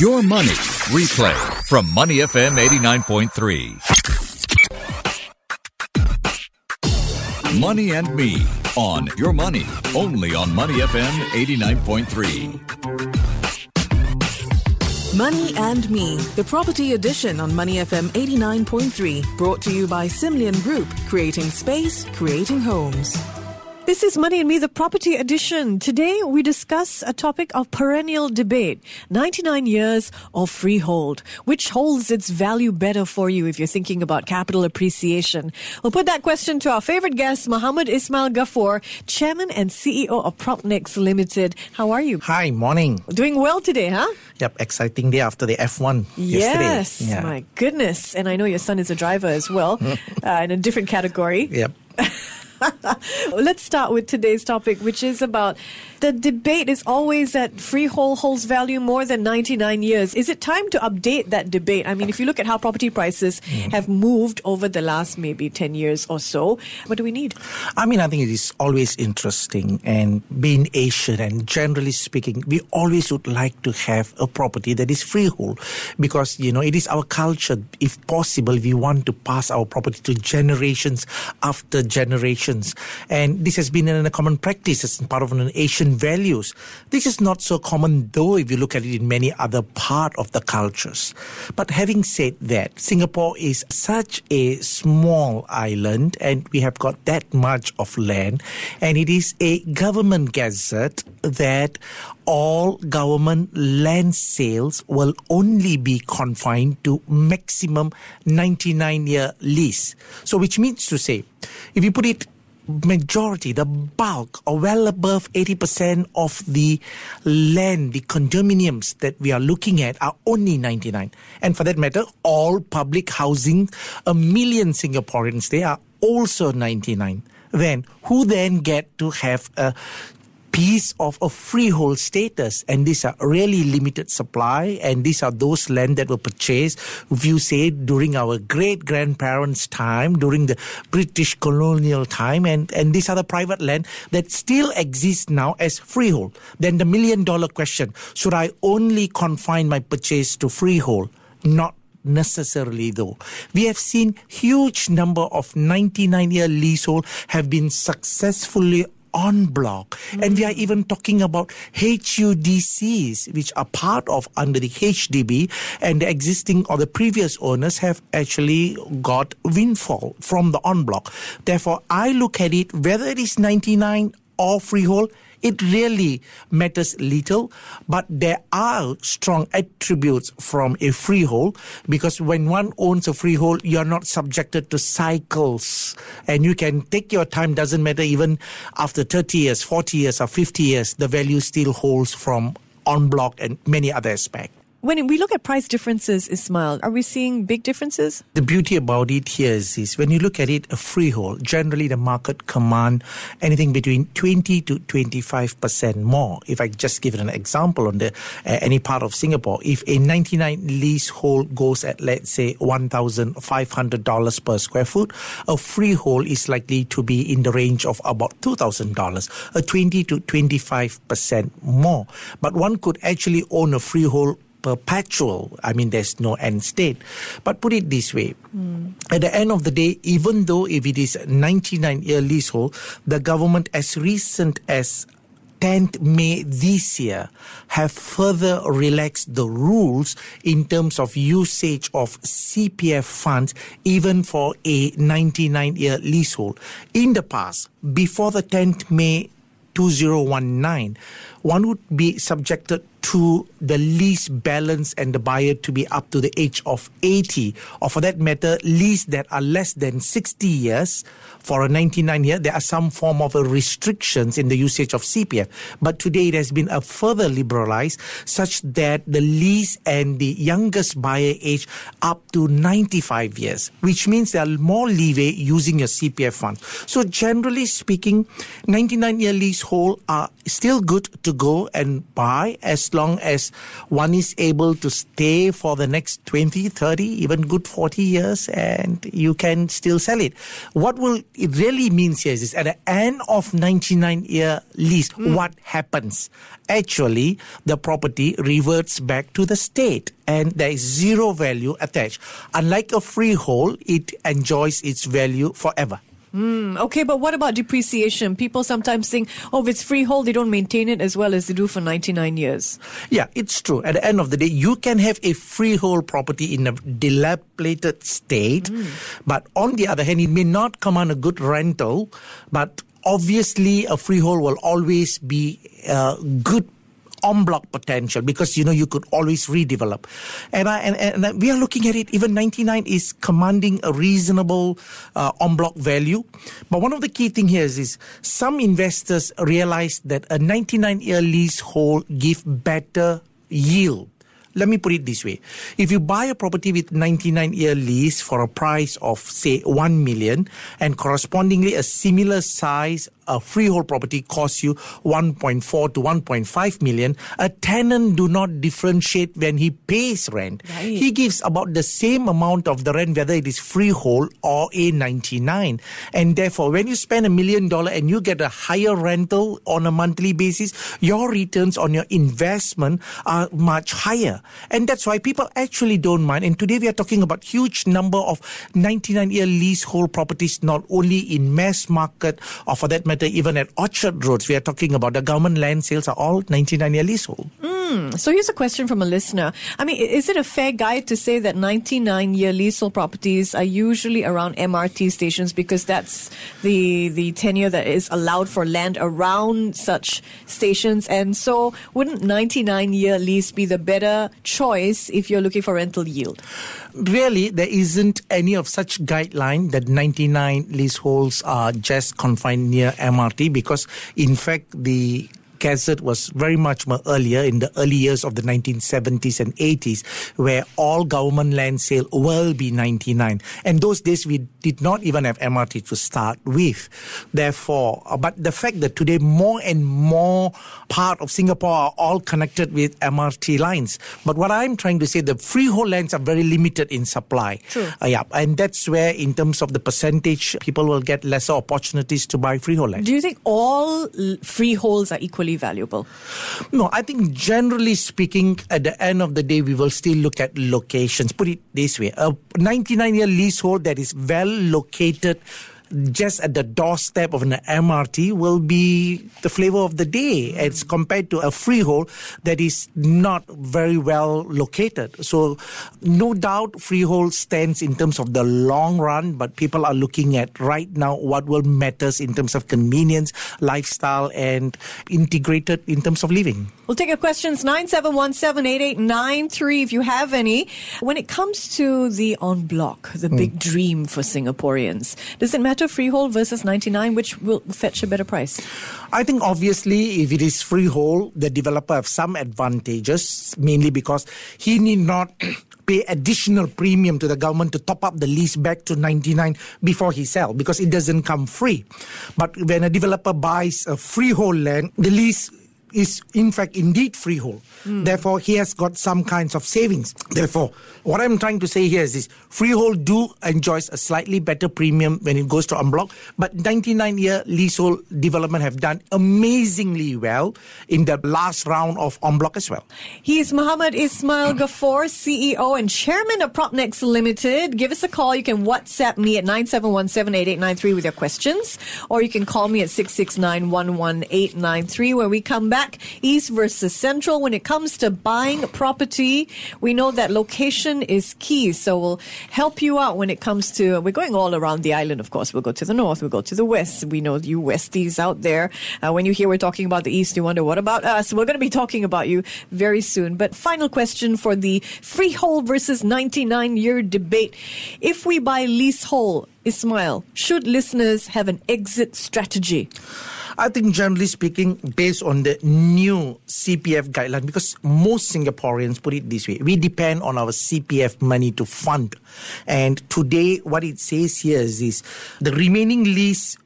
Your Money Replay from Money FM 89.3. Money and Me on Your Money, only on Money FM 89.3. Money and Me, the property edition on Money FM 89.3, brought to you by Sim Lian Group, creating space, creating homes. This is Money and Me, the property edition. Today we discuss a topic of perennial debate 99 years of freehold. Which holds its value better for you if you're thinking about capital appreciation? We'll put that question to our favorite guest, Mohamed Ismail Gafoor, Chairman and CEO of PropNex Limited. How are you? Hi, morning. Doing well today, huh? Yep, exciting day after the F1 yes, yesterday. Yeah. my goodness. And I know your son is a driver as well, uh, in a different category. Yep. Let's start with today's topic, which is about the debate is always that freehold holds value more than 99 years. Is it time to update that debate? I mean, if you look at how property prices mm. have moved over the last maybe 10 years or so, what do we need? I mean, I think it is always interesting. And being Asian and generally speaking, we always would like to have a property that is freehold because, you know, it is our culture. If possible, we want to pass our property to generations after generations. And this has been in a common practice as part of an Asian values. This is not so common, though, if you look at it in many other part of the cultures. But having said that, Singapore is such a small island, and we have got that much of land, and it is a government gazette that all government land sales will only be confined to maximum 99 year lease. So, which means to say, if you put it majority, the bulk, or well above 80% of the land, the condominiums that we are looking at are only 99. And for that matter, all public housing, a million Singaporeans, they are also 99 then who then get to have a piece of a freehold status. And these are really limited supply. And these are those land that were purchased, if you say, during our great grandparents' time, during the British colonial time. And, and these are the private land that still exist now as freehold. Then the million dollar question should I only confine my purchase to freehold? Not necessarily though. We have seen huge number of 99 year leasehold have been successfully en bloc. Mm-hmm. And we are even talking about HUDCs, which are part of under the HDB, and the existing or the previous owners have actually got windfall from the en bloc. Therefore, I look at it whether it is 99 or freehold, it really matters little, but there are strong attributes from a freehold because when one owns a freehold, you're not subjected to cycles and you can take your time, doesn't matter even after 30 years, 40 years, or 50 years, the value still holds from en bloc and many other aspects. When we look at price differences, Ismail, are we seeing big differences? The beauty about it here is, is when you look at it, a freehold, generally the market command anything between 20 to 25% more. If I just give an example on the uh, any part of Singapore, if a 99 leasehold goes at, let's say, $1,500 per square foot, a freehold is likely to be in the range of about $2,000, a 20 to 25% more. But one could actually own a freehold perpetual. I mean, there's no end state. But put it this way mm. at the end of the day, even though if it is 99 year leasehold, the government, as recent as 10th May this year have further relaxed the rules in terms of usage of CPF funds even for a 99 year leasehold. In the past, before the 10th May 2019, one would be subjected to the lease balance and the buyer to be up to the age of 80, or for that matter, lease that are less than 60 years. For a 99 year, there are some form of restrictions in the usage of CPF. But today it has been a further liberalized such that the lease and the youngest buyer age up to 95 years, which means there are more leeway using your CPF funds. So generally speaking, 99 year leasehold are still good to go and buy as long as one is able to stay for the next 20, 30, even good 40 years and you can still sell it. What will it really means here is at the end of 99 year lease, mm. what happens? Actually, the property reverts back to the state and there is zero value attached. Unlike a freehold, it enjoys its value forever. Mm, okay, but what about depreciation? People sometimes think, oh, if it's freehold, they don't maintain it as well as they do for 99 years. Yeah, it's true. At the end of the day, you can have a freehold property in a dilapidated state, mm. but on the other hand, it may not command a good rental, but obviously a freehold will always be a good en bloc potential because you know you could always redevelop. And, I, and, and we are looking at it even 99 is commanding a reasonable uh, en bloc value. But one of the key thing here is, is some investors realize that a 99 year leasehold give better yield. Let me put it this way. If you buy a property with 99 year lease for a price of say 1 million and correspondingly a similar size a freehold property costs you 1.4 to 1.5 million, a tenant do not differentiate when he pays rent. Right. He gives about the same amount of the rent whether it is freehold or a 99. And therefore, when you spend a million dollar and you get a higher rental on a monthly basis, your returns on your investment are much higher. And that's why people actually don't mind. And today we are talking about huge number of 99 year leasehold properties, not only in mass market or for that matter matter, even at Orchard Roads, we are talking about the government land sales are all 99 year leasehold. Mm. So here's a question from a listener. I mean, is it a fair guide to say that 99 year leasehold properties are usually around MRT stations because that's the, the tenure that is allowed for land around such stations? And so wouldn't 99 year lease be the better choice if you're looking for rental yield? really there isn't any of such guideline that 99 leaseholds are just confined near MRT because in fact the Gazette was very much more earlier in the early years of the 1970s and 80s, where all government land sale will be 99. And those days we did not even have MRT to start with. Therefore, uh, but the fact that today more and more part of Singapore are all connected with MRT lines. But what I'm trying to say, the freehold lands are very limited in supply. True. Uh, yeah, and that's where, in terms of the percentage, people will get lesser opportunities to buy freehold land. Do you think all freeholds are equally valuable? No, I think generally speaking, at the end of the day, we will still look at locations. Put it this way a 99 year leasehold that is well located just at the doorstep of an MRT will be the flavor of the day as compared to a freehold that is not very well located. So, no doubt, freehold stands in terms of the long run, but people are looking at right now what will matters in terms of convenience, lifestyle, and integrated in terms of living. We'll take your questions 97178893 if you have any. When it comes to the en bloc, the mm. big dream for Singaporeans, does it matter? Freehold versus 99, which will fetch a better price? I think obviously if it is freehold, the developer have some advantages, mainly because he need not pay additional premium to the government to top up the lease back to 99 before he sell because it doesn't come free. But when a developer buys a freehold land, the lease is in fact indeed freehold. Mm. Therefore, he has got some kinds of savings. Therefore, what I'm trying to say here is this freehold do enjoys a slightly better premium when it goes to en bloc, but 99 year leasehold development have done amazingly well in the last round of en bloc as well. He is Mohamed Ismail Gafoor, CEO and chairman of PropNex Limited. Give us a call. You can WhatsApp me at 97178893 with your questions, or you can call me at 669 where we come back east versus central when it comes to buying property, we know that location is key. So we'll help you out when it comes to, we're going all around the island, of course. We'll go to the north, we'll go to the west. We know you Westies out there. Uh, when you hear we're talking about the east, you wonder, what about us? We're going to be talking about you very soon. But final question for the freehold versus 99 year debate. If we buy leasehold, Ismail, should listeners have an exit strategy? I think generally speaking, based on the new CPF guideline, because most Singaporeans put it this way, we depend on our CPF money to fund. And today, what it says here is this the remaining lease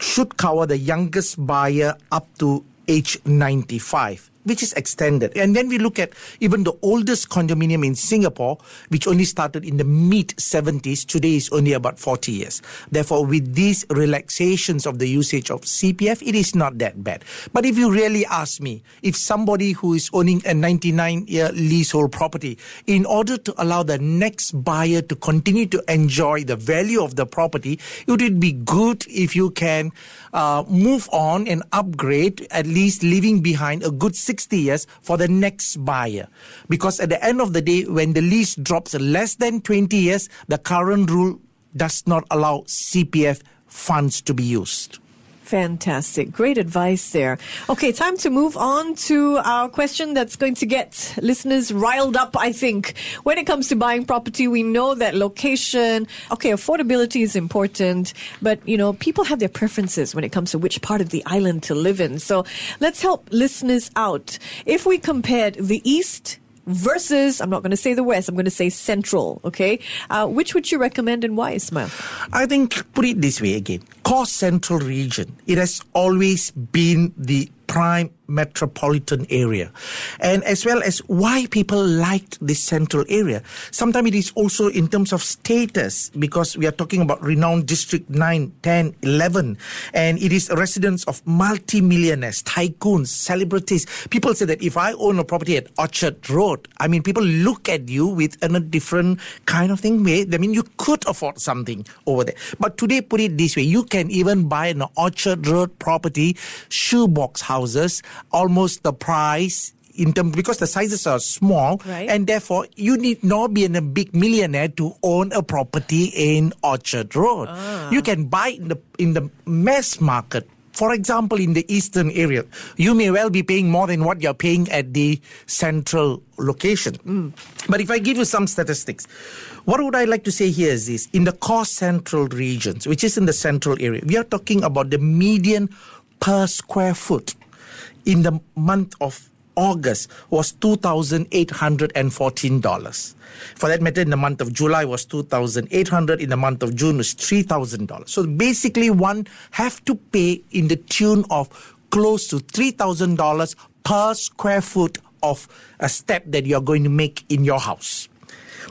should cover the youngest buyer up to age 95 which is extended. And then we look at even the oldest condominium in Singapore, which only started in the mid 70s, today is only about 40 years. Therefore, with these relaxations of the usage of CPF, it is not that bad. But if you really ask me, if somebody who is owning a 99 year leasehold property, in order to allow the next buyer to continue to enjoy the value of the property, it would be good if you can uh, move on and upgrade, at least leaving behind a good 60 years for the next buyer. Because at the end of the day, when the lease drops less than 20 years, the current rule does not allow CPF funds to be used. Fantastic. Great advice there. Okay, time to move on to our question that's going to get listeners riled up, I think. When it comes to buying property, we know that location, okay, affordability is important, but, you know, people have their preferences when it comes to which part of the island to live in. So let's help listeners out. If we compared the East, versus, I'm not going to say the West, I'm going to say Central, okay? Uh, which would you recommend and why, Ismail? I think, put it this way again, core central region, it has always been the prime metropolitan area. And as well as why people liked this central area. Sometimes it is also in terms of status because we are talking about renowned district 9 10 11 and it is a residence of multi-millionaires tycoons celebrities. People say that if i own a property at orchard road i mean people look at you with a different kind of thing. Way i mean you could afford something over there. But today put it this way you can even buy an orchard road property shoebox houses almost the price in terms because the sizes are small Right. and therefore you need not be a big millionaire to own a property in Orchard Road. Ah. You can buy in the in the mass market. For example, in the eastern area, you may well be paying more than what you're paying at the central location. Hmm. But if I give you some statistics, what would I like to say here is this in the core central regions, which is in the central area, we are talking about the median per square foot in the month of August was $2,814. For that matter, in the month of July was 2,800. In the month of June was $3,000. So basically, one have to pay in the tune of close to $3,000 per square foot of a step that you're going to make in your house.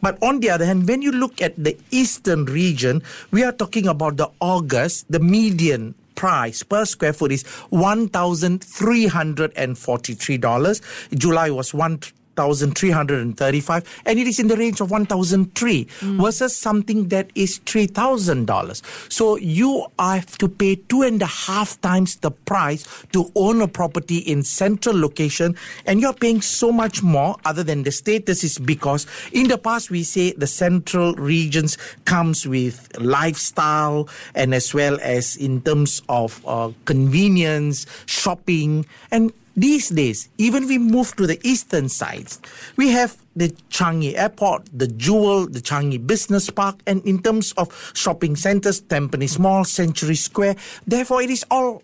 But on the other hand, when you look at the eastern region, we are talking about the August, the median price per square foot is $1,343. July was one. 1335 and it is in the range of 1003 versus something that is $3000 so you have to pay two and a half times the price to own a property in central location and you're paying so much more other than the status is because in the past we say the central regions comes with lifestyle and as well as in terms of uh, convenience shopping and these days, even we move to the eastern sides, we have the Changi Airport, the Jewel, the Changi Business Park, and in terms of shopping centers, Tampines Mall, Century Square. Therefore, it is all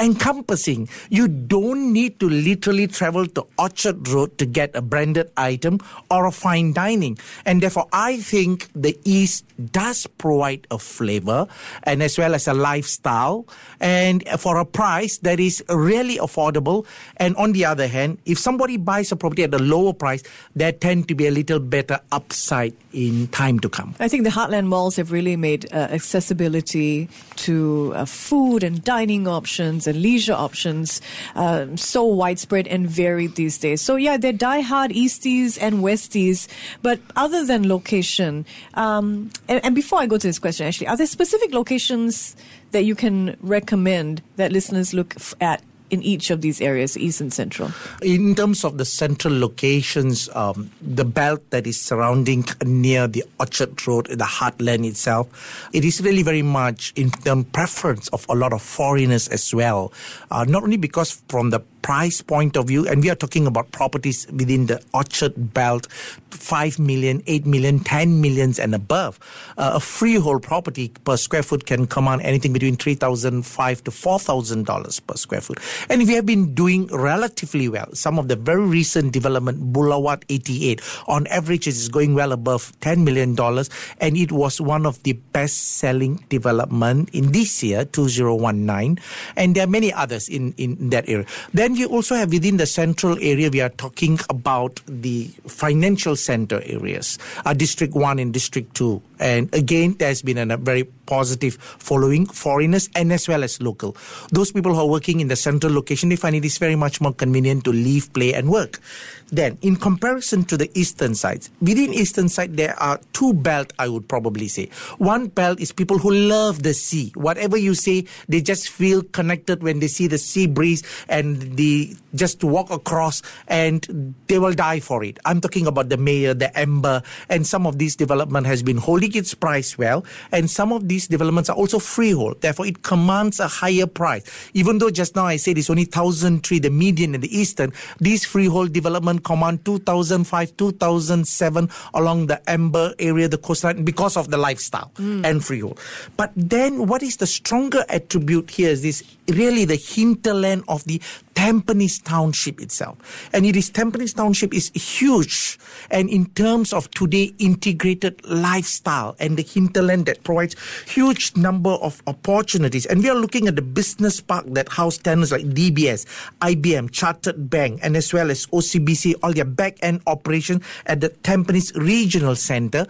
encompassing. You don't need to literally travel to Orchard Road to get a branded item or a fine dining. And therefore, I think the East does provide a flavor and as well as a lifestyle and for a price that is really affordable. And on the other hand, if somebody buys a property at a lower price, there tend to be a little better upside in time to come. I think the Heartland malls have really made uh, accessibility to uh, food and dining options and leisure options uh, so widespread and varied these days. So, yeah, they're die-hard Easties and Westies. But other than location, um, and, and before I go to this question, actually, are there specific locations that you can recommend that listeners look at in each of these areas, East and Central? In terms of the central locations, um, the belt that is surrounding near the Orchard Road, the heartland itself, it is really very much in the preference of a lot of foreigners as well. Uh, not only because from the price point of view, and we are talking about properties within the Orchard belt, 5 million, 8 million, 10 millions and above. Uh, a freehold property per square foot can command anything between 3,005 to $4,000 per square foot. And we have been doing relatively well. Some of the very recent development, Boulevard 88, on average is going well above $10 million. And it was one of the best selling development in this year, 2019. And there are many others in, in that area. Then then we also have within the central area, we are talking about the financial center areas, uh, District 1 and District 2. And again, there's been a very positive following foreigners and as well as local. Those people who are working in the central location, they find it is very much more convenient to live, play, and work. Then, in comparison to the eastern sides, within eastern side there are two belt. I would probably say one belt is people who love the sea. Whatever you say, they just feel connected when they see the sea breeze and the just walk across and they will die for it. I'm talking about the Meyer, the Amber, and some of these development has been holding its price well, and some of these developments are also freehold. Therefore, it commands a higher price. Even though just now I said it's only thousand three, the median in the eastern, these freehold development command 2005, 2007 along the Amber area, the coastline, because of the lifestyle mm. and freehold. But then, what is the stronger attribute here is this really the hinterland of the Tampines Township itself. And it is Tampines Township is huge. And in terms of today integrated lifestyle and the hinterland that provides huge number of opportunities. And we are looking at the business park that house tenants like DBS, IBM, Chartered Bank, and as well as OCBC, all their back end operations at the Tampines Regional Center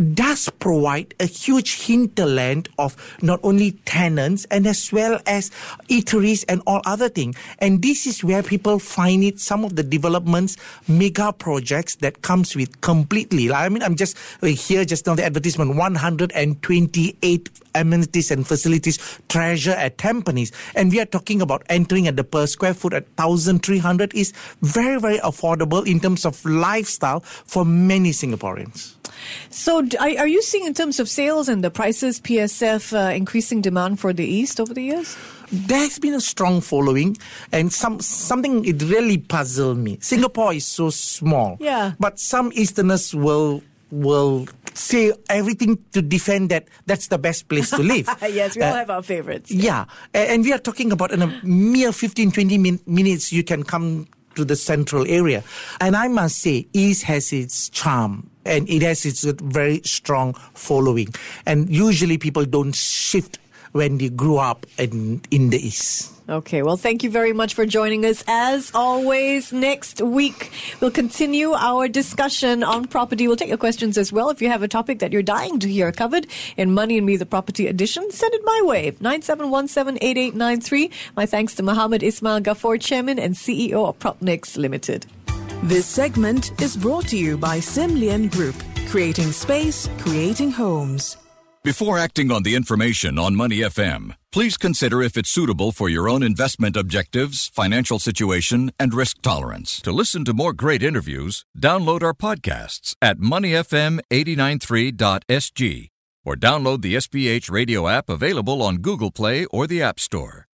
does provide a huge hinterland of not only tenants and as well as eateries and all other things. And this is where people find it. Some of the developments, mega projects that comes with completely. I mean, I'm just uh, here just now the advertisement 128 amenities and facilities treasure at Tampines. And we are talking about entering at the per square foot at 1,300 is very, very affordable in terms of lifestyle for many Singaporeans. So, are, you seeing in terms of sales and the prices, PSF uh, increasing demand for the East over the years? There's been a strong following, and some something it really puzzled me. Singapore is so small, yeah. But some Easterners will will say everything to defend that that's the best place to live. yes, we all uh, have our favorites. Yeah. And we are talking about in a mere 15, 20 min- minutes, you can come to the central area. And I must say, East has its charm and it has its very strong following. And usually people don't shift when they grew up in, in the East. Okay, well, thank you very much for joining us. As always, next week we'll continue our discussion on property. We'll take your questions as well. If you have a topic that you're dying to hear covered in Money and Me, the Property Edition, send it my way. 97178893. My thanks to Mohamed Ismail Gafoor, Chairman and CEO of PropNex Limited. This segment is brought to you by Sim Lian Group, creating space, creating homes. Before acting on the information on Money FM, please consider if it's suitable for your own investment objectives, financial situation, and risk tolerance. To listen to more great interviews, download our podcasts at moneyfm893.sg or download the SPH radio app available on Google Play or the App Store.